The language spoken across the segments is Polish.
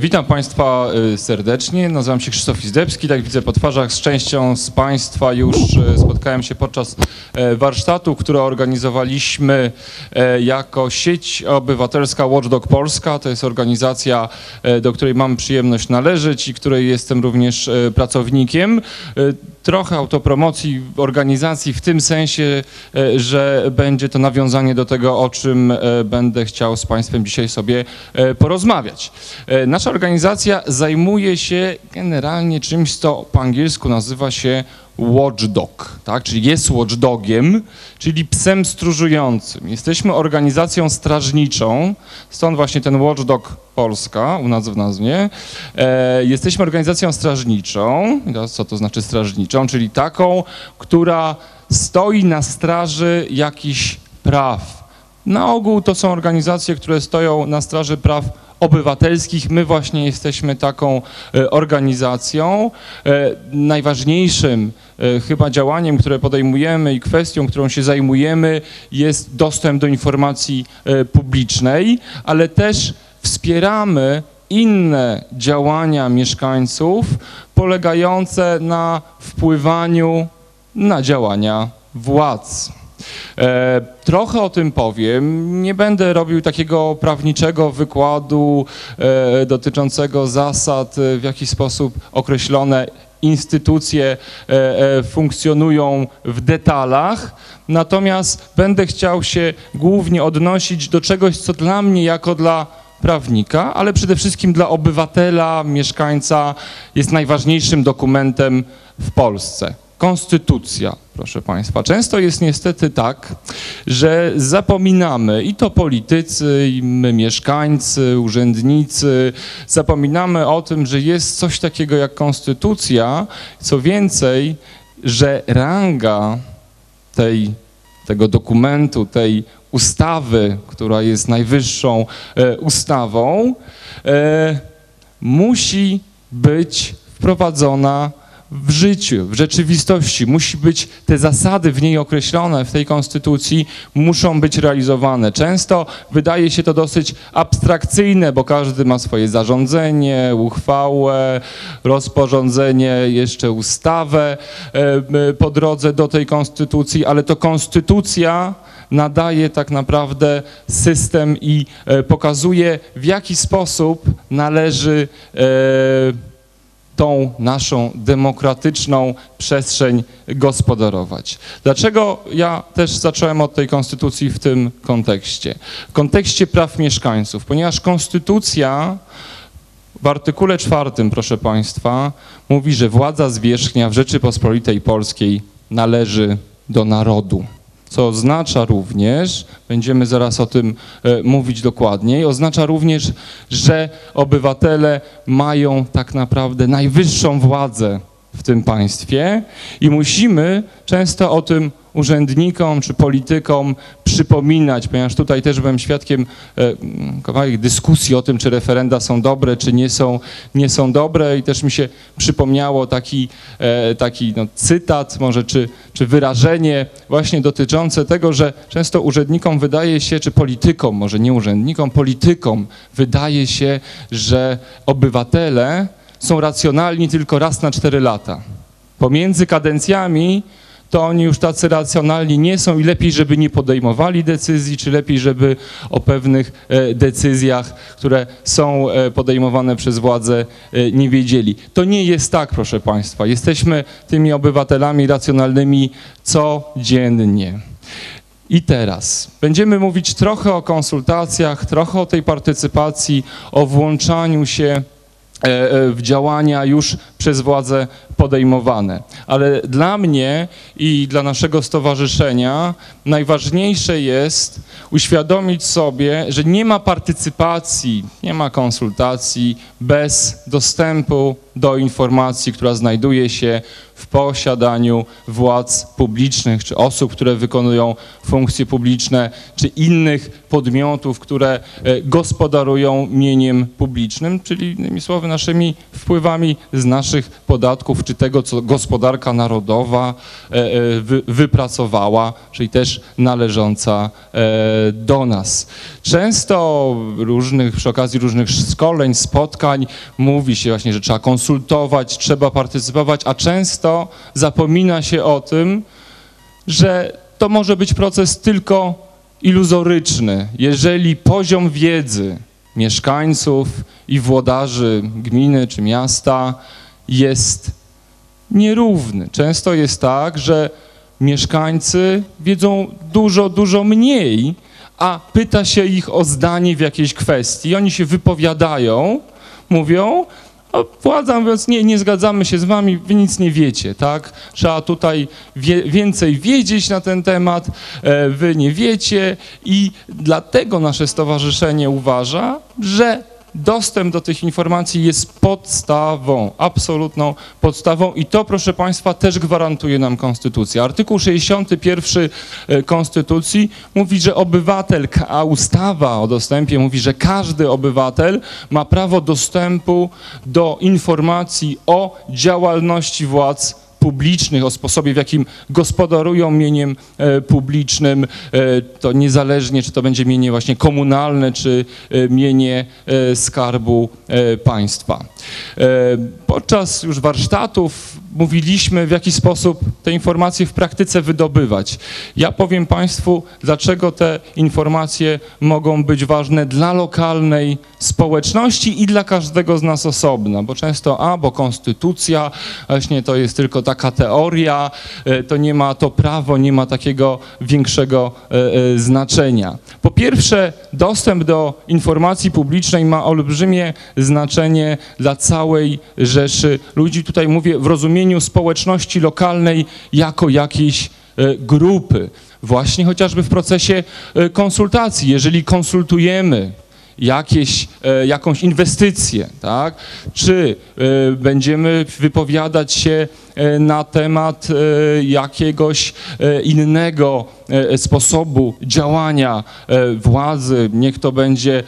Witam Państwa y, serdecznie. Nazywam się Krzysztof Izdebski. Tak widzę po twarzach. Z częścią z Państwa już y, spotkałem się podczas e, warsztatu, który organizowaliśmy jako sieć obywatelska Watchdog Polska. To jest organizacja, do której mam przyjemność należeć i której jestem również pracownikiem. Trochę autopromocji organizacji w tym sensie, że będzie to nawiązanie do tego, o czym będę chciał z Państwem dzisiaj sobie porozmawiać. E, Nasza organizacja zajmuje się generalnie czymś, co po angielsku nazywa się watchdog, tak? czyli jest watchdogiem, czyli psem stróżującym. Jesteśmy organizacją strażniczą, stąd właśnie ten Watchdog Polska u nas w nazwie. E, jesteśmy organizacją strażniczą, co to znaczy strażniczą, czyli taką, która stoi na straży jakichś praw. Na ogół to są organizacje, które stoją na straży praw obywatelskich. My właśnie jesteśmy taką e, organizacją. E, Najważniejszym e, chyba działaniem, które podejmujemy i kwestią, którą się zajmujemy, jest dostęp do informacji publicznej, ale też wspieramy inne działania mieszkańców polegające na wpływaniu na działania władz. E, trochę o tym powiem. Nie będę robił takiego prawniczego wykładu e, dotyczącego zasad, e, w jaki sposób określone instytucje funkcjonują w detalach. Natomiast będę chciał się głównie odnosić do czegoś, co dla mnie jako dla prawnika, ale przede wszystkim dla obywatela, mieszkańca jest najważniejszym dokumentem w Polsce. Konstytucja, proszę Państwa. Często jest niestety tak, że zapominamy, i to politycy, i my mieszkańcy, urzędnicy, zapominamy o tym, że jest coś takiego jak konstytucja. Co więcej, że ranga tej, tego dokumentu, tej ustawy, która jest najwyższą e, ustawą, e, musi być wprowadzona w życiu, w rzeczywistości. Musi być te zasady w niej określone, w tej konstytucji, muszą być realizowane. Często wydaje się to dosyć abstrakcyjne, bo każdy ma swoje zarządzenie, uchwałę, rozporządzenie, jeszcze ustawę m, po drodze do tej konstytucji, ale to konstytucja nadaje tak naprawdę system i e, pokazuje, w jaki sposób należy e, tą naszą demokratyczną przestrzeń gospodarować. Dlaczego ja też zacząłem od tej konstytucji w tym kontekście? W kontekście praw mieszkańców, ponieważ konstytucja w artykule czwartym, proszę Państwa, mówi, że władza zwierzchnia w Rzeczypospolitej Polskiej należy do narodu. Co oznacza również, będziemy zaraz o tym e, mówić dokładniej, oznacza również, że obywatele mają tak naprawdę najwyższą władzę w tym państwie i musimy często o tym urzędnikom czy politykom przypominać, ponieważ tutaj też byłem świadkiem e, kawałek dyskusji o tym, czy referenda są dobre, czy nie są, nie są dobre i też mi się przypomniało taki, e, taki no, cytat może, czy, czy wyrażenie właśnie dotyczące tego, że często urzędnikom wydaje się, czy politykom, może nie urzędnikom, politykom wydaje się, że obywatele są racjonalni tylko raz na cztery lata. Pomiędzy kadencjami to oni już tacy racjonalni nie są i lepiej, żeby nie podejmowali decyzji, czy lepiej, żeby o pewnych e, decyzjach, które są e, podejmowane przez władze, e, nie wiedzieli. To nie jest tak, proszę Państwa. Jesteśmy tymi obywatelami racjonalnymi codziennie. I teraz będziemy mówić trochę o konsultacjach, trochę o tej partycypacji, o włączaniu się w działania już przez władze podejmowane. Ale dla mnie i dla naszego stowarzyszenia najważniejsze jest uświadomić sobie, że nie ma partycypacji, nie ma konsultacji bez dostępu do informacji, która znajduje się w posiadaniu władz publicznych, czy osób, które wykonują funkcje publiczne, czy innych podmiotów, które e, gospodarują mieniem publicznym, czyli innymi słowy naszymi wpływami z naszych naszych podatków, czy tego, co gospodarka narodowa e, e, wy, wypracowała, czyli też należąca e, do nas. Często różnych, przy okazji różnych szkoleń, spotkań mówi się właśnie, że trzeba konsultować, trzeba partycypować, a często zapomina się o tym, że to może być proces tylko iluzoryczny, jeżeli poziom wiedzy mieszkańców i włodarzy gminy czy miasta jest nierówny. Często jest tak, że mieszkańcy wiedzą dużo, dużo mniej, a pyta się ich o zdanie w jakiejś kwestii. Oni się wypowiadają, mówią, władza mówiąc, nie, nie zgadzamy się z wami, wy nic nie wiecie, tak? Trzeba tutaj wie, więcej wiedzieć na ten temat, e, wy nie wiecie i dlatego nasze stowarzyszenie uważa, że dostęp do tych informacji jest podstawą, absolutną podstawą i to, proszę Państwa, też gwarantuje nam Konstytucja. Artykuł 61 e, Konstytucji mówi, że obywatel, a ustawa o dostępie mówi, że każdy obywatel ma prawo dostępu do informacji o działalności władz publicznych, o sposobie, w jakim gospodarują mieniem e, publicznym, e, to niezależnie, czy to będzie mienie właśnie komunalne, czy e, mienie skarbu państwa. Podczas już warsztatów mówiliśmy, w jaki sposób te informacje w praktyce wydobywać. Ja powiem Państwu, dlaczego te informacje mogą być ważne dla lokalnej społeczności i dla każdego z nas osobna, bo często, a, bo konstytucja, właśnie to jest tylko taka teoria, e, to nie ma to prawo, nie ma takiego większego e, e, znaczenia. Po pierwsze, dostęp do informacji publicznej ma olbrzymie znaczenie dla całej rzeszy ludzi. Tutaj mówię w rozumieniu społeczności lokalnej jako jakiejś grupy. Właśnie chociażby w procesie konsultacji. Jeżeli konsultujemy jakieś, e, jakąś inwestycję, tak? czy e, będziemy wypowiadać się e, na temat jakiegoś innego sposobu działania władzy, niech to będzie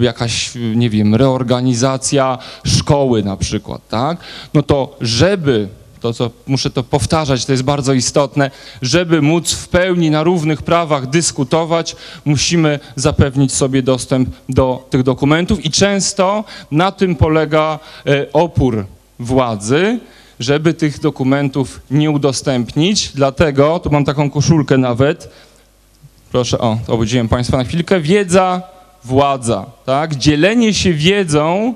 jakaś, nie wiem, reorganizacja szkoły na przykład, tak? no to żeby to, co muszę to powtarzać, to jest bardzo istotne, żeby móc w pełni na równych prawach dyskutować, musimy zapewnić sobie dostęp do tych dokumentów i często na tym polega e, opór władzy, żeby tych dokumentów nie udostępnić. Dlatego, tu mam taką koszulkę nawet, proszę, o, obudziłem Państwa na chwilkę, wiedza, władza, tak? Dzielenie się wiedzą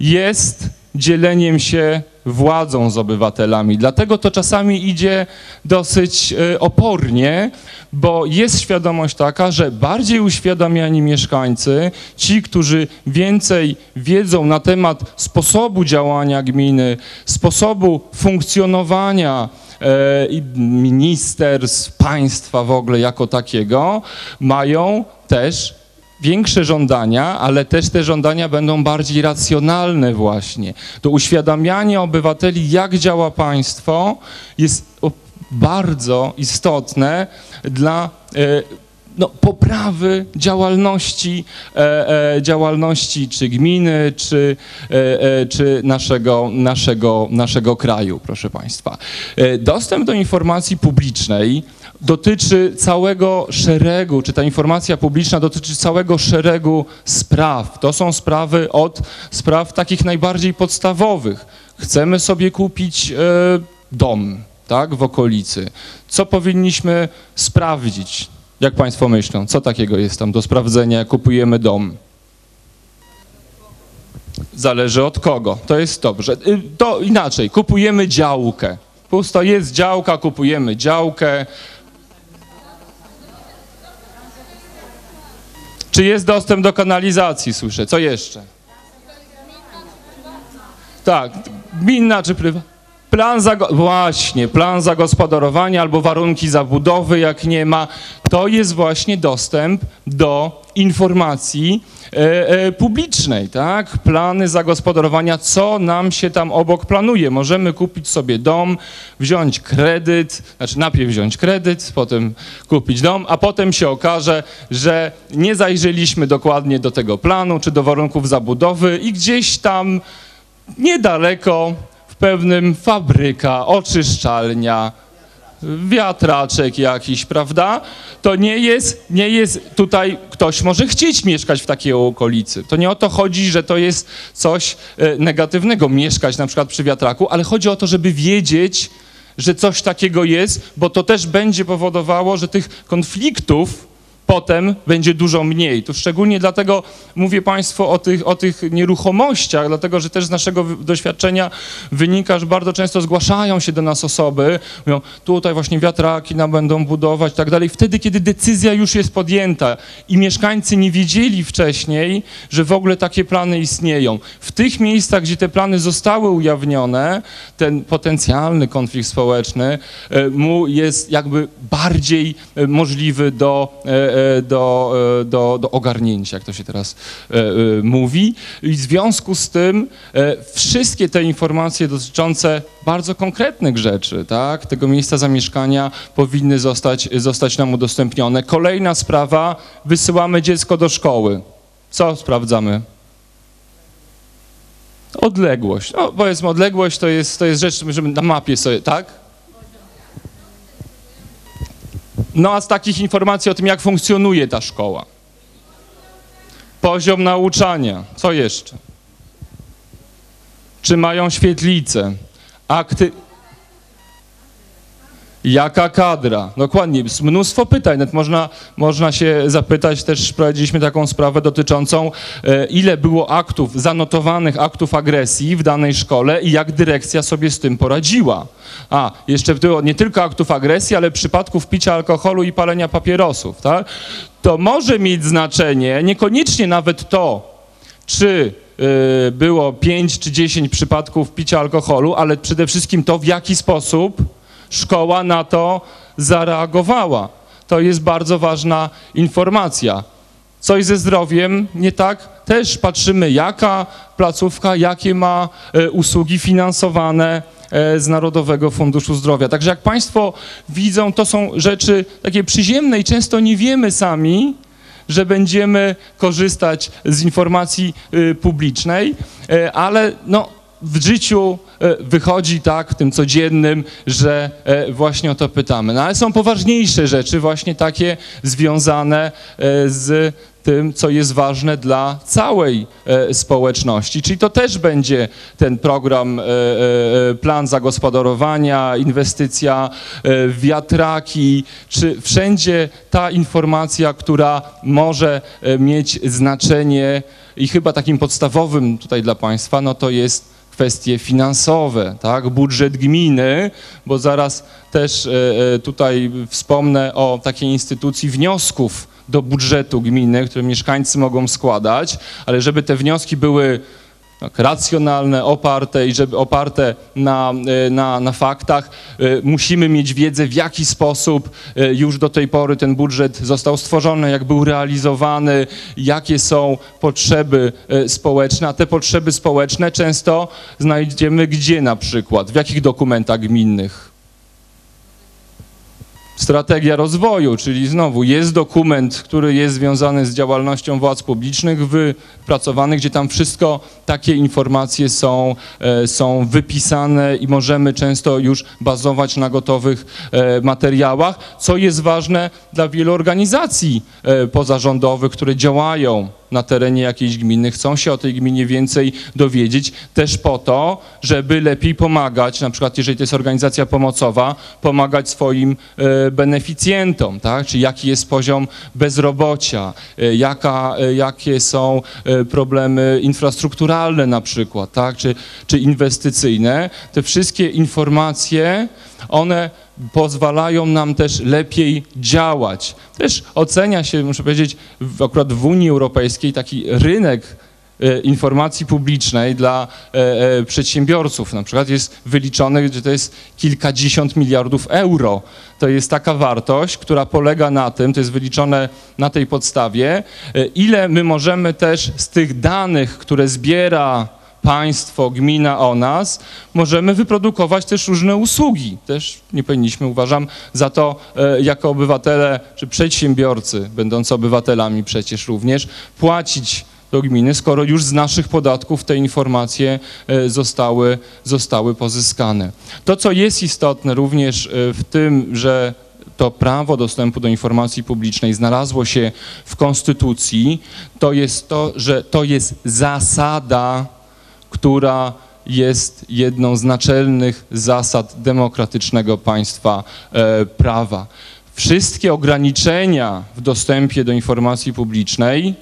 jest dzieleniem się władzą z obywatelami. Dlatego to czasami idzie dosyć e, opornie, bo jest świadomość taka, że bardziej uświadamiani mieszkańcy, ci, którzy więcej wiedzą na temat sposobu działania gminy, sposobu funkcjonowania e, ministerstw, państwa w ogóle jako takiego, mają też większe żądania, ale też te żądania będą bardziej racjonalne właśnie. To uświadamianie obywateli, jak działa państwo, jest bardzo istotne dla e, no, poprawy działalności, e, e, działalności czy gminy, czy, czy naszego, naszego, naszego kraju, proszę Państwa. Dostęp do informacji publicznej dotyczy całego szeregu, czy ta informacja publiczna dotyczy całego szeregu spraw. To są sprawy od spraw takich najbardziej podstawowych. Chcemy sobie kupić e, dom, tak, w okolicy. Co powinniśmy sprawdzić? Jak Państwo myślą, co takiego jest tam do sprawdzenia, jak kupujemy dom? Zależy od kogo. To jest dobrze. Y, To inaczej, kupujemy działkę. Pusto jest działka, kupujemy działkę. Czy jest dostęp do kanalizacji, słyszę? Co jeszcze? Tak, gminna czy prywatna? Plan właśnie, plan zagospodarowania albo warunki zabudowy, jak nie ma, to jest właśnie dostęp do informacji e, e, publicznej, tak? Plany zagospodarowania, co nam się tam obok planuje. Możemy kupić sobie dom, wziąć kredyt, znaczy najpierw wziąć kredyt, potem kupić dom, a potem się okaże, że nie zajrzeliśmy dokładnie do tego planu czy do warunków zabudowy i gdzieś tam niedaleko w pewnym fabryka, oczyszczalnia, wiatraczek jakiś, prawda? To nie jest, nie jest tutaj, ktoś może chcieć mieszkać w takiej okolicy. To nie o to chodzi, że to jest coś e, negatywnego, mieszkać na przykład przy wiatraku, ale chodzi o to, żeby wiedzieć, że coś takiego jest, bo to też będzie powodowało, że tych konfliktów potem będzie dużo mniej. Tu szczególnie dlatego mówię Państwu o tych, o tych nieruchomościach, dlatego że też z naszego doświadczenia wynika, że bardzo często zgłaszają się do nas osoby, mówią, tutaj właśnie wiatraki nam będą budować i tak dalej. Wtedy, kiedy decyzja już jest podjęta i mieszkańcy nie wiedzieli wcześniej, że w ogóle takie plany istnieją. W tych miejscach, gdzie te plany zostały ujawnione, ten potencjalny konflikt społeczny e, mu jest jakby bardziej e, możliwy do, e, do, e, do, do ogarnięcia, jak to się teraz e, e, mówi. I w związku z tym e, wszystkie te informacje dotyczące bardzo konkretnych rzeczy, tak, tego miejsca zamieszkania powinny zostać, zostać nam udostępnione. Kolejna sprawa, wysyłamy dziecko do szkoły. Co sprawdzamy? Odległość. No, powiedzmy, odległość to jest, to jest rzecz, żeby na mapie sobie, tak? No a z takich informacji o tym, jak funkcjonuje ta szkoła. Poziom nauczania. Co jeszcze? Czy mają świetlice? Akty... Jaka kadra? Dokładnie, jest mnóstwo pytań. Nawet można, można się zapytać, też prowadziliśmy taką sprawę dotyczącą, e, ile było aktów, zanotowanych aktów agresji w danej szkole i jak dyrekcja sobie z tym poradziła. A, jeszcze było nie tylko aktów agresji, ale przypadków picia alkoholu i palenia papierosów, tak? To może mieć znaczenie, niekoniecznie nawet to, czy y, było 5 czy 10 przypadków picia alkoholu, ale przede wszystkim to, w jaki sposób szkoła na to zareagowała. To jest bardzo ważna informacja. Coś ze zdrowiem nie tak? Też patrzymy, jaka placówka, jakie ma e, usługi finansowane e, z Narodowego Funduszu Zdrowia. Także jak Państwo widzą, to są rzeczy takie przyziemne i często nie wiemy sami, że będziemy korzystać z informacji y, publicznej, e, ale no, w życiu wychodzi tak, w tym codziennym, że e, właśnie o to pytamy. No ale są poważniejsze rzeczy, właśnie takie związane e, z tym, co jest ważne dla całej e, społeczności. Czyli to też będzie ten program, e, e, plan zagospodarowania, inwestycja e, w wiatraki, czy wszędzie ta informacja, która może e, mieć znaczenie i chyba takim podstawowym tutaj dla Państwa, no to jest kwestie finansowe, tak? budżet gminy, bo zaraz też e, e, tutaj wspomnę o takiej instytucji wniosków do budżetu gminy, które mieszkańcy mogą składać, ale żeby te wnioski były tak, racjonalne, oparte i żeby oparte na, e, na, na faktach, e, musimy mieć wiedzę, w jaki sposób e, już do tej pory ten budżet został stworzony, jak był realizowany, jakie są potrzeby społeczne, a te potrzeby społeczne często znajdziemy gdzie na przykład, w jakich dokumentach gminnych? Strategia rozwoju, czyli znowu jest dokument, który jest związany z działalnością władz publicznych, wypracowany, gdzie tam wszystko takie informacje są, e, są wypisane i możemy często już bazować na gotowych e, materiałach, co jest ważne dla wielu organizacji e, pozarządowych, które działają na terenie jakiejś gminy, chcą się o tej gminie więcej dowiedzieć, też po to, żeby lepiej pomagać, na przykład jeżeli to jest organizacja pomocowa, pomagać swoim e, beneficjentom, tak? Czyli jaki jest poziom bezrobocia, e, jaka, e, jakie są problemy infrastrukturalne na przykład, tak? Czy, czy inwestycyjne. Te wszystkie informacje, one pozwalają nam też lepiej działać. Też ocenia się, muszę powiedzieć, w, akurat w Unii Europejskiej taki rynek e, informacji publicznej dla e, e, przedsiębiorców. Na przykład jest wyliczony, że to jest kilkadziesiąt miliardów euro. To jest taka wartość, która polega na tym, to jest wyliczone na tej podstawie, ile my możemy też z tych danych, które zbiera państwo, gmina o nas, możemy wyprodukować też różne usługi. Też nie powinniśmy, uważam, za to e, jako obywatele, czy przedsiębiorcy, będący obywatelami przecież również, płacić do gminy, skoro już z naszych podatków te informacje e, zostały, zostały pozyskane. To, co jest istotne również e, w tym, że to prawo dostępu do informacji publicznej znalazło się w Konstytucji, to jest to, że to jest zasada, która jest jedną z naczelnych zasad demokratycznego państwa e, prawa. Wszystkie ograniczenia w dostępie do informacji publicznej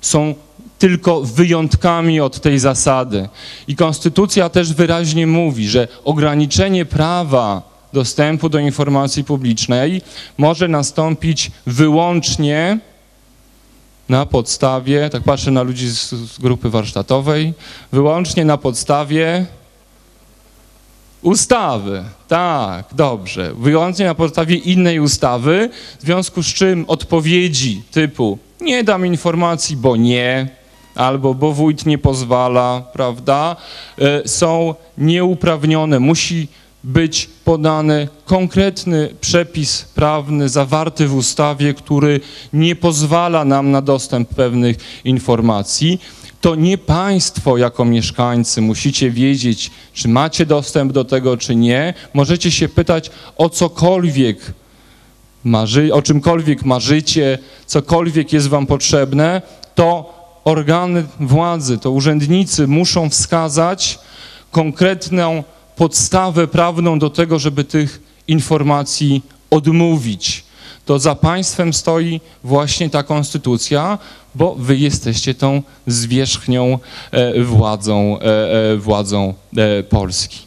są tylko wyjątkami od tej zasady. I Konstytucja też wyraźnie mówi, że ograniczenie prawa dostępu do informacji publicznej może nastąpić wyłącznie na podstawie, tak patrzę na ludzi z, z grupy warsztatowej, wyłącznie na podstawie ustawy. Tak, dobrze. Wyłącznie na podstawie innej ustawy, w związku z czym odpowiedzi typu nie dam informacji, bo nie, albo bo wójt nie pozwala, prawda, e, są nieuprawnione. Musi być podany konkretny przepis prawny zawarty w ustawie, który nie pozwala nam na dostęp pewnych informacji. To nie państwo jako mieszkańcy musicie wiedzieć, czy macie dostęp do tego, czy nie. Możecie się pytać o cokolwiek, marzy, o czymkolwiek marzycie, cokolwiek jest wam potrzebne, to organy władzy, to urzędnicy muszą wskazać konkretną podstawę prawną do tego, żeby tych informacji odmówić. To za państwem stoi właśnie ta konstytucja, bo wy jesteście tą zwierzchnią e, władzą, e, e, władzą Polski.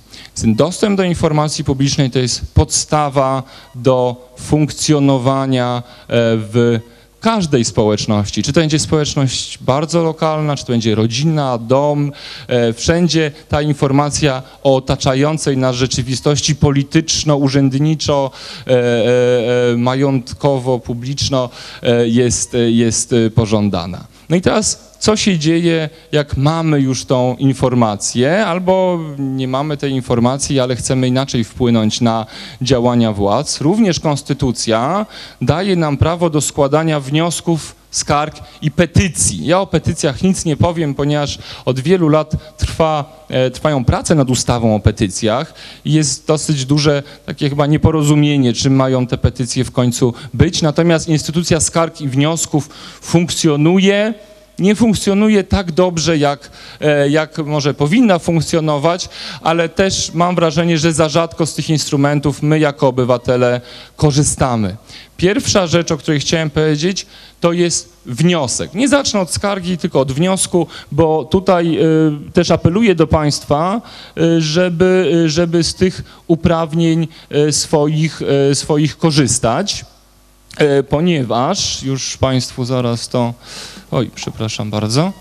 Ten dostęp do informacji publicznej to jest podstawa do funkcjonowania w każdej społeczności, czy to będzie społeczność bardzo lokalna, czy to będzie rodzina, dom, e, wszędzie ta informacja o otaczającej nas rzeczywistości polityczno-urzędniczo, e, e, e, majątkowo-publiczno e, jest, jest pożądana. No i teraz co się dzieje, jak mamy już tą informację, albo nie mamy tej informacji, ale chcemy inaczej wpłynąć na działania władz. Również konstytucja daje nam prawo do składania wniosków, skarg i petycji. Ja o petycjach nic nie powiem, ponieważ od wielu lat trwa, e, trwają prace nad ustawą o petycjach i jest dosyć duże takie chyba nieporozumienie, czym mają te petycje w końcu być. Natomiast instytucja skarg i wniosków funkcjonuje nie funkcjonuje tak dobrze, jak, e, jak może powinna funkcjonować, ale też mam wrażenie, że za rzadko z tych instrumentów my jako obywatele korzystamy. Pierwsza rzecz, o której chciałem powiedzieć, to jest wniosek. Nie zacznę od skargi, tylko od wniosku, bo tutaj y, też apeluję do Państwa, y, żeby, y, żeby z tych uprawnień swoich, swoich korzystać, ponieważ już Państwu zaraz to Oj, przepraszam bardzo.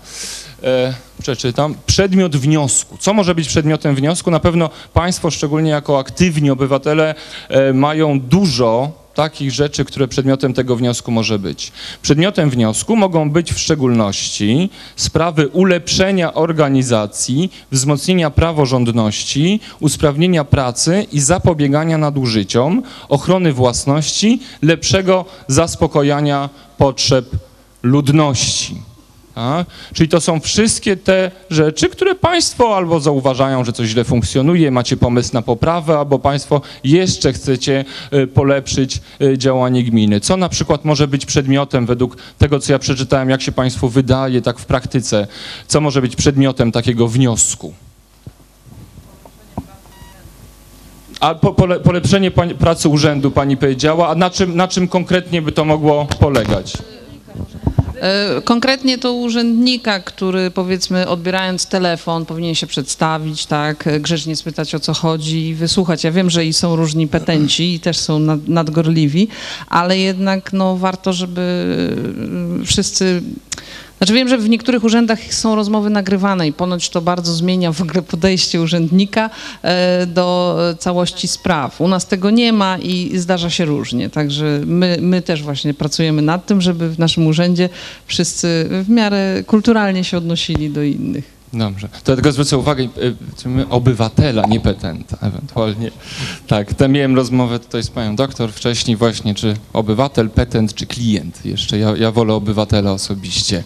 E, przeczytam. Przedmiot wniosku. Co może być przedmiotem wniosku? Na pewno Państwo, szczególnie jako aktywni obywatele, e, mają dużo takich rzeczy, które przedmiotem tego wniosku może być. Przedmiotem wniosku mogą być w szczególności sprawy ulepszenia organizacji, wzmocnienia praworządności, usprawnienia pracy i zapobiegania nadużyciom, ochrony własności, lepszego zaspokojania potrzeb ludności. Tak? Czyli to są wszystkie te rzeczy, które Państwo albo zauważają, że coś źle funkcjonuje, macie pomysł na poprawę, albo Państwo jeszcze chcecie y, polepszyć y, działanie gminy. Co na przykład może być przedmiotem, według tego, co ja przeczytałem, jak się Państwu wydaje, tak w praktyce, co może być przedmiotem takiego wniosku? A po, pole, polepszenie pani, pracy urzędu Pani powiedziała, a na czym, na czym konkretnie by to mogło polegać? E, Konkretnie to urzędnika, który powiedzmy odbierając telefon powinien się przedstawić, tak, grzecznie spytać o co chodzi i wysłuchać. Ja wiem, że i są różni petenci i też są nad, nadgorliwi, ale jednak no, warto, żeby e, wszyscy... Znaczy wiem, że w niektórych urzędach są rozmowy nagrywane i ponoć to bardzo zmienia w ogóle podejście urzędnika e, do całości spraw. U nas tego nie ma i zdarza się różnie, także my, my też właśnie pracujemy nad tym, żeby w naszym urzędzie wszyscy w miarę kulturalnie się odnosili do innych. Dobrze. To tylko zwrócę uwagę, y, obywatela, nie petenta, ewentualnie. Tak, tam miałem rozmowę tutaj z panią doktor wcześniej właśnie, czy obywatel, petent, czy klient jeszcze. Ja, ja wolę obywatela osobiście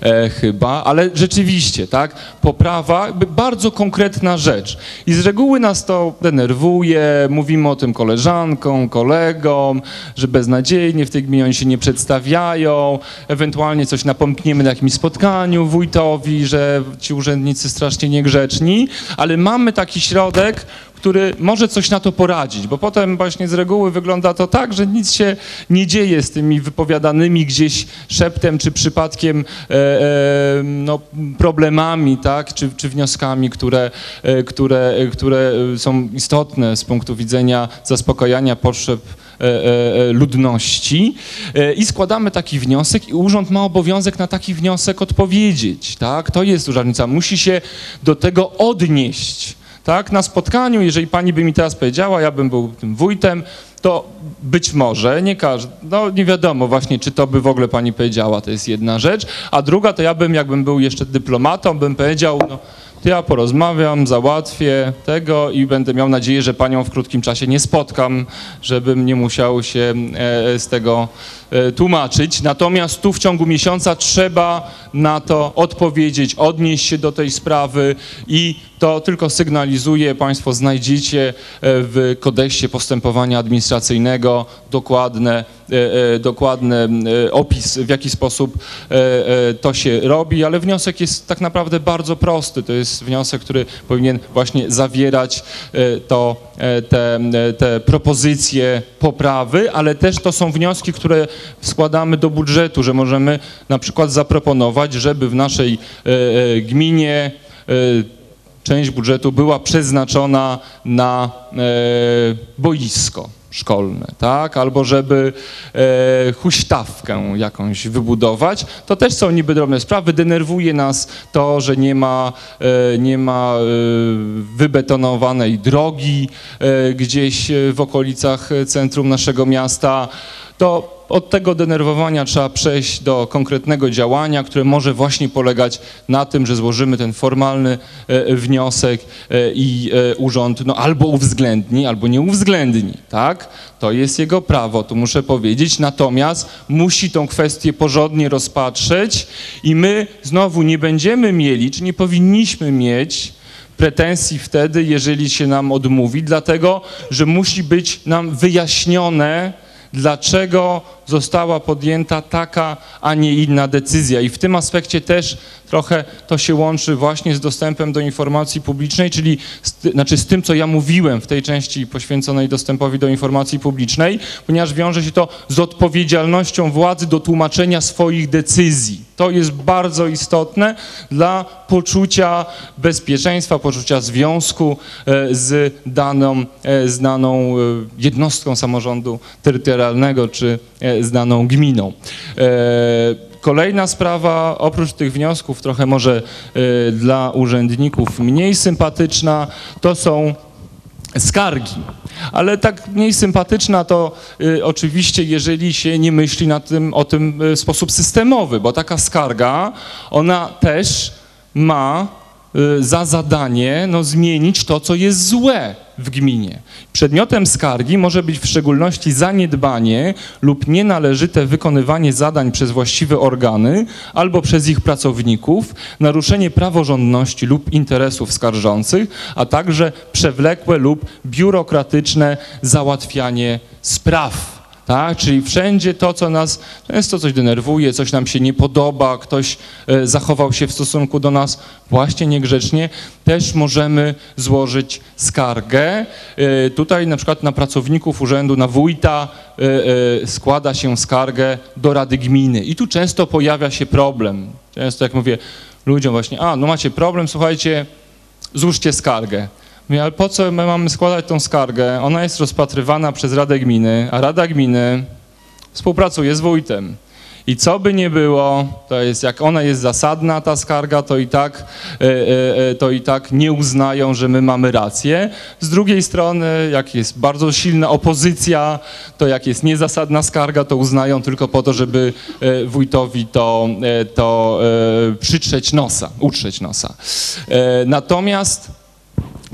e, chyba, ale rzeczywiście, tak, poprawa, bardzo konkretna rzecz. I z reguły nas to denerwuje, mówimy o tym koleżankom, kolegom, że beznadziejnie w tej gminie oni się nie przedstawiają, ewentualnie coś napomkniemy na jakimś spotkaniu wójtowi, że ci urzędnicy strasznie niegrzeczni, ale mamy taki środek, który może coś na to poradzić, bo potem właśnie z reguły wygląda to tak, że nic się nie dzieje z tymi wypowiadanymi gdzieś szeptem czy przypadkiem e, e, no, problemami, tak, czy, czy wnioskami, które, e, które, e, które są istotne z punktu widzenia zaspokajania potrzeb ludności E, i składamy taki wniosek i urząd ma obowiązek na taki wniosek odpowiedzieć, tak? To jest różnica. Musi się do tego odnieść, tak? Na spotkaniu, jeżeli pani by mi teraz powiedziała, ja bym był tym wójtem, to być może, nie każdy, no nie wiadomo właśnie, czy to by w ogóle pani powiedziała, to jest jedna rzecz, a druga to ja bym, jakbym był jeszcze dyplomatą, bym powiedział, no ja porozmawiam, załatwię tego i będę miał nadzieję, że panią w krótkim czasie nie spotkam, żebym nie musiał się e, z tego tłumaczyć. Natomiast tu w ciągu miesiąca trzeba na to odpowiedzieć, odnieść się do tej sprawy i to tylko sygnalizuje, państwo znajdziecie e, w kodeksie postępowania administracyjnego dokładne, e, e, dokładny e, opis, w jaki sposób e, e, to się robi, ale wniosek jest tak naprawdę bardzo prosty. To jest wniosek, który powinien właśnie zawierać e, to, e, te, e, te propozycje poprawy, ale też to są wnioski, które składamy do budżetu, że możemy na przykład zaproponować, żeby w naszej e, e, gminie e, część budżetu była przeznaczona na boisko szkolne, tak? Albo żeby e, huśtawkę jakąś wybudować. To też są niby drobne sprawy. Denerwuje nas to, że nie ma, e, nie ma e, wybetonowanej drogi e, gdzieś w okolicach centrum naszego miasta. To od tego denerwowania trzeba przejść do konkretnego działania, które może właśnie polegać na tym, że złożymy ten formalny e, wniosek e, i e, urząd no, albo uwzględni, albo nie uwzględni, tak? To jest jego prawo, to muszę powiedzieć, natomiast musi tą kwestię porządnie rozpatrzeć i my znowu nie będziemy mieli, czy nie powinniśmy mieć pretensji wtedy, jeżeli się nam odmówi, dlatego, że musi być nam wyjaśnione, dlaczego została podjęta taka, a nie inna decyzja. I w tym aspekcie też trochę to się łączy właśnie z dostępem do informacji publicznej, czyli z, znaczy z tym, co ja mówiłem w tej części poświęconej dostępowi do informacji publicznej, ponieważ wiąże się to z odpowiedzialnością władzy do tłumaczenia swoich decyzji. To jest bardzo istotne dla poczucia bezpieczeństwa, poczucia związku e, z daną, e, z daną e, jednostką samorządu terytorialnego czy z daną gminą. E, Kolejna sprawa, oprócz tych wniosków, trochę może e, dla urzędników mniej sympatyczna, to są skargi. Ale tak mniej sympatyczna to y, oczywiście, jeżeli się nie myśli na tym, o tym w sposób systemowy, bo taka skarga, ona też ma y, za zadanie no, zmienić to, co jest złe w gminie. Przedmiotem skargi może być w szczególności zaniedbanie lub nienależyte wykonywanie zadań przez właściwe organy albo przez ich pracowników, naruszenie praworządności lub interesów skarżących, a także przewlekłe lub biurokratyczne załatwianie spraw. Tak? Czyli wszędzie to, co nas często coś denerwuje, coś nam się nie podoba, ktoś e, zachował się w stosunku do nas właśnie niegrzecznie, też możemy złożyć skargę. E, Tutaj na przykład na pracowników urzędu, na wójta e, składa się skargę do Rady Gminy. I tu często pojawia się problem. Często jak mówię ludziom właśnie, a no macie problem, słuchajcie, złóżcie skargę. Mówię, ale po co my mamy składać tą skargę? Ona jest rozpatrywana przez Radę Gminy, a Rada Gminy współpracuje z wójtem. I co by nie było, to jest, jak ona jest zasadna, ta skarga, to i tak, e, e, e, to i tak nie uznają, że my mamy rację. Z drugiej strony, jak jest bardzo silna opozycja, to jak jest niezasadna skarga, to uznają tylko po to, żeby wójtowi to, to przytrzeć nosa, utrzeć nosa. Natomiast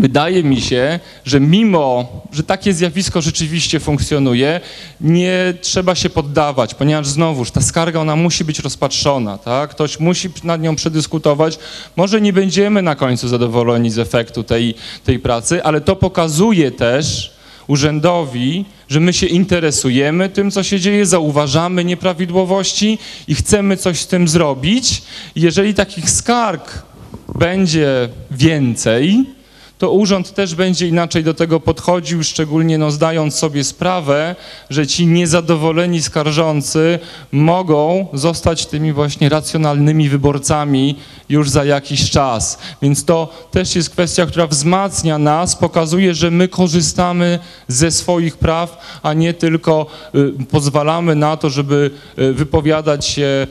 Wydaje mi się, że mimo, że takie zjawisko rzeczywiście funkcjonuje, nie trzeba się poddawać, ponieważ znowuż ta skarga ona musi być rozpatrzona, tak? Ktoś musi nad nią przedyskutować. Może nie będziemy na końcu zadowoleni z efektu tej, tej pracy, ale to pokazuje też urzędowi, że my się interesujemy tym, co się dzieje, zauważamy nieprawidłowości i chcemy coś z tym zrobić. Jeżeli takich skarg będzie więcej, to urząd też będzie inaczej do tego podchodził, szczególnie no, zdając sobie sprawę, że ci niezadowoleni skarżący mogą zostać tymi właśnie racjonalnymi wyborcami już za jakiś czas. Więc to też jest kwestia, która wzmacnia nas, pokazuje, że my korzystamy ze swoich praw, a nie tylko y, pozwalamy na to, żeby y, wypowiadać się,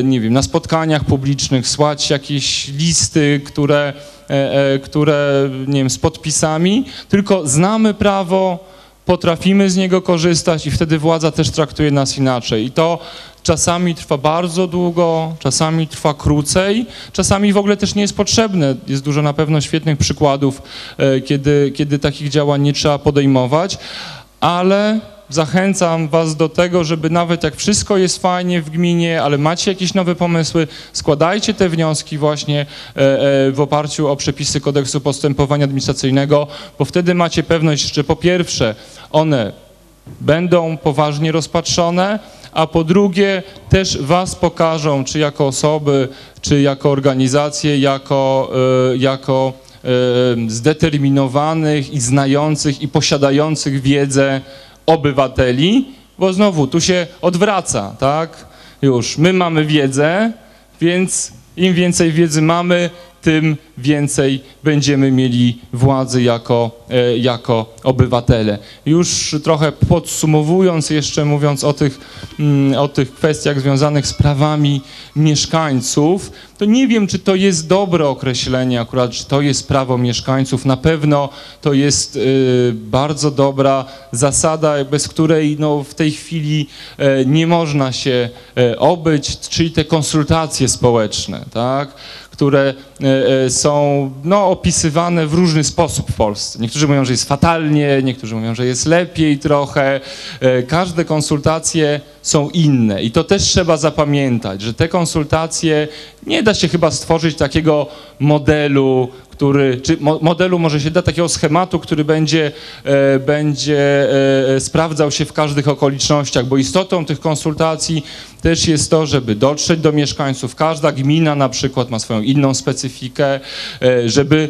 y, nie wiem, na spotkaniach publicznych, słać jakieś listy, które które, nie wiem, z podpisami, tylko znamy prawo, potrafimy z niego korzystać i wtedy władza też traktuje nas inaczej. I to czasami trwa bardzo długo, czasami trwa krócej, czasami w ogóle też nie jest potrzebne. Jest dużo na pewno świetnych przykładów, e, kiedy, kiedy takich działań nie trzeba podejmować, ale zachęcam Was do tego, żeby nawet jak wszystko jest fajnie w gminie, ale macie jakieś nowe pomysły, składajcie te wnioski właśnie e, e, w oparciu o przepisy kodeksu postępowania administracyjnego, bo wtedy macie pewność, że po pierwsze one będą poważnie rozpatrzone, a po drugie też Was pokażą, czy jako osoby, czy jako organizacje, jako, e, jako zdeterminowanych i znających i posiadających wiedzę obywateli, bo znowu tu się odwraca, tak? Już my mamy wiedzę, więc im więcej wiedzy mamy, tym więcej będziemy mieli władzy jako, e, jako obywatele. Już trochę podsumowując, jeszcze mówiąc o tych, mm, o tych kwestiach związanych z prawami mieszkańców, to nie wiem, czy to jest dobre określenie akurat, czy to jest prawo mieszkańców. Na pewno to jest y, bardzo dobra zasada, bez której no, w tej chwili e, nie można się e, obyć, czyli te konsultacje społeczne, tak? Które e, e, są no, opisywane w różny sposób w Polsce. Niektórzy mówią, że jest fatalnie, niektórzy mówią, że jest lepiej trochę. E, Każde konsultacje są inne i to też trzeba zapamiętać, że te konsultacje nie da się chyba stworzyć takiego modelu, który, czy mo- modelu może się da takiego schematu, który będzie, e, będzie e, e, sprawdzał się w każdych okolicznościach, bo istotą tych konsultacji też jest to, żeby dotrzeć do mieszkańców. Każda gmina na przykład ma swoją inną specyfikę, żeby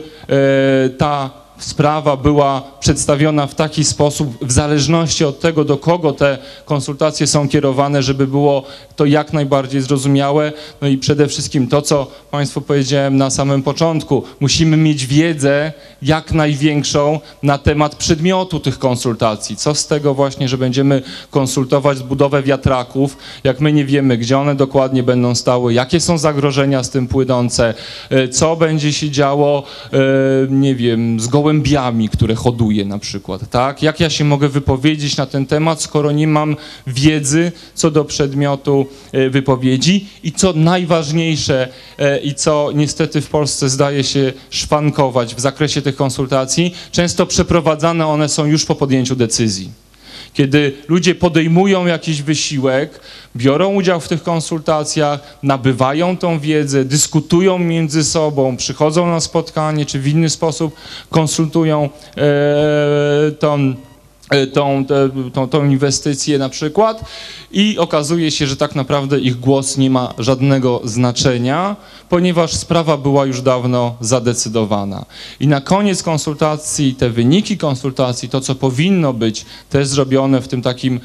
ta sprawa była przedstawiona w taki sposób, w zależności od tego, do kogo te konsultacje są kierowane, żeby było to jak najbardziej zrozumiałe. No i przede wszystkim to, co Państwu powiedziałem na samym początku, musimy mieć wiedzę jak największą na temat przedmiotu tych konsultacji. Co z tego właśnie, że będziemy konsultować budowę wiatraków, jak my nie wiemy, gdzie one dokładnie będą stały, jakie są zagrożenia z tym płynące, e, co będzie się działo, e, nie wiem, z gołębiami, które hoduje na przykład, tak? Jak ja się mogę wypowiedzieć na ten temat, skoro nie mam wiedzy co do przedmiotu e, wypowiedzi i co najważniejsze e, i co niestety w Polsce zdaje się szwankować w zakresie tych konsultacji, często przeprowadzane one są już po podjęciu decyzji. Kiedy ludzie podejmują jakiś wysiłek, biorą udział w tych konsultacjach, nabywają tą wiedzę, dyskutują między sobą, przychodzą na spotkanie, czy w inny sposób konsultują e, tą, e, tą, te, tą, tą inwestycję na przykład i okazuje się, że tak naprawdę ich głos nie ma żadnego znaczenia, ponieważ sprawa była już dawno zadecydowana. I na koniec konsultacji, te wyniki konsultacji, to co powinno być też zrobione w tym takim, e, e,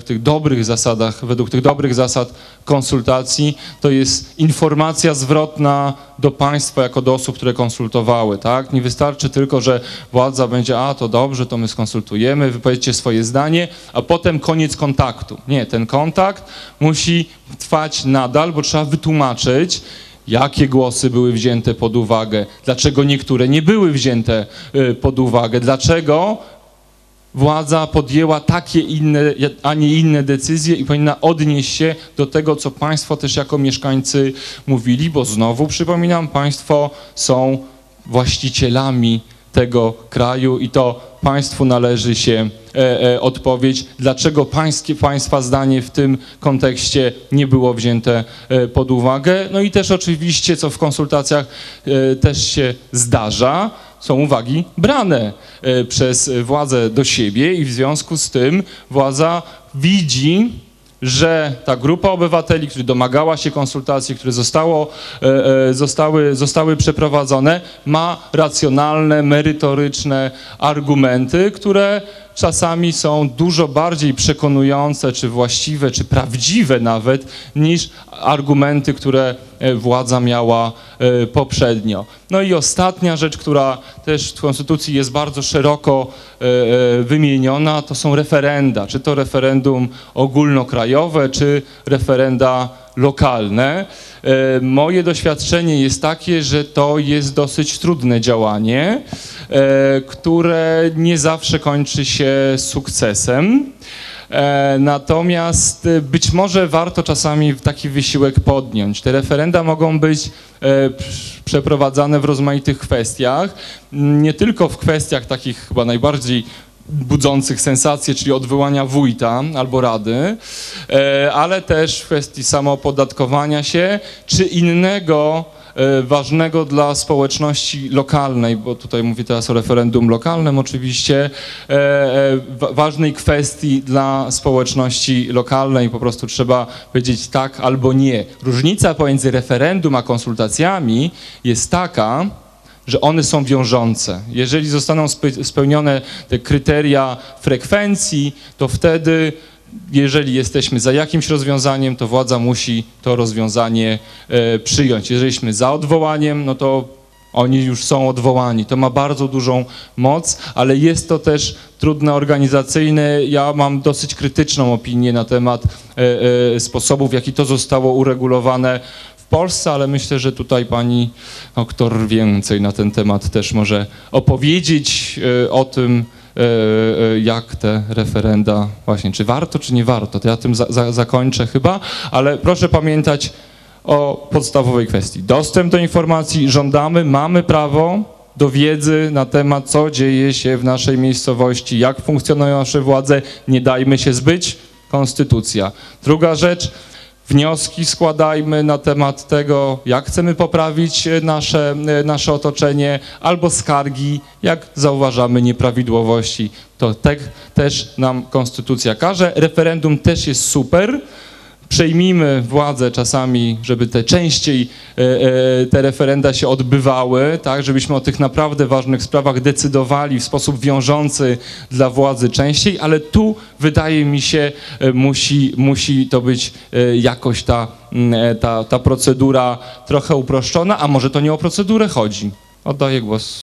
w tych dobrych zasadach, według tych dobrych zasad konsultacji, to jest informacja zwrotna do państwa jako do osób, które konsultowały, tak? Nie wystarczy tylko, że władza będzie, a to dobrze, to my skonsultujemy, wy powiedzcie swoje zdanie, a potem koniec kontaktu. Nie, ten kontakt musi trwać nadal, bo trzeba wytłumaczyć, jakie głosy były wzięte pod uwagę, dlaczego niektóre nie były wzięte y, pod uwagę, dlaczego władza podjęła takie inne, a nie inne decyzje i powinna odnieść się do tego, co państwo też jako mieszkańcy mówili, bo znowu przypominam, państwo są właścicielami tego kraju i to państwu należy się e, e, odpowiedź, dlaczego pańskie, państwa zdanie w tym kontekście nie było wzięte e, pod uwagę. No i też oczywiście, co w konsultacjach e, też się zdarza, są uwagi brane e, przez władzę do siebie i w związku z tym władza widzi, że ta grupa obywateli, która domagała się konsultacji, które zostało, e, e, zostały, zostały przeprowadzone, ma racjonalne, merytoryczne argumenty, które czasami są dużo bardziej przekonujące, czy właściwe, czy prawdziwe nawet, niż argumenty, które władza miała e, poprzednio. No i ostatnia rzecz, która też w Konstytucji jest bardzo szeroko e, e, wymieniona, to są referenda. Czy to referendum ogólnokrajowe, czy referenda lokalne. E, Moje doświadczenie jest takie, że to jest dosyć trudne działanie, e, które nie zawsze kończy się sukcesem. E, Natomiast e, być może warto czasami taki wysiłek podjąć. Te referenda mogą być e, przeprowadzane w rozmaitych kwestiach, nie tylko w kwestiach takich chyba najbardziej budzących sensację, czyli odwołania wójta albo rady, ale też w kwestii samoopodatkowania się, czy innego ważnego dla społeczności lokalnej, bo tutaj mówię teraz o referendum lokalnym oczywiście, e, e, wa- ważnej kwestii dla społeczności lokalnej, po prostu trzeba powiedzieć tak albo nie. Różnica pomiędzy referendum a konsultacjami jest taka, że one są wiążące. Jeżeli zostaną spe- spełnione te kryteria frekwencji, to wtedy, jeżeli jesteśmy za jakimś rozwiązaniem, to władza musi to rozwiązanie e, przyjąć. Jeżeli jesteśmy za odwołaniem, no to oni już są odwołani. To ma bardzo dużą moc, ale jest to też trudne organizacyjne. Ja mam dosyć krytyczną opinię na temat e, e, sposobów, w jaki to zostało uregulowane w Polsce, ale myślę, że tutaj pani doktor więcej na ten temat też może opowiedzieć o tym, jak te referenda właśnie, czy warto, czy nie warto. To ja tym za, za, zakończę chyba, ale proszę pamiętać o podstawowej kwestii. Dostęp do informacji żądamy, mamy prawo do wiedzy na temat, co dzieje się w naszej miejscowości, jak funkcjonują nasze władze, nie dajmy się zbyć, konstytucja. Druga rzecz, wnioski składajmy na temat tego, jak chcemy poprawić e, nasze, e, nasze otoczenie, albo skargi, jak zauważamy nieprawidłowości. To tak też nam konstytucja każe. Referendum też jest super. Przejmijmy władzę czasami, żeby te częściej e, e, te referenda się odbywały, tak, żebyśmy o tych naprawdę ważnych sprawach decydowali w sposób wiążący dla władzy częściej, ale tu wydaje mi się e, musi, musi to być jakoś ta, mm, ta, ta procedura trochę uproszczona, a może to nie o procedurę chodzi. Oddaję głos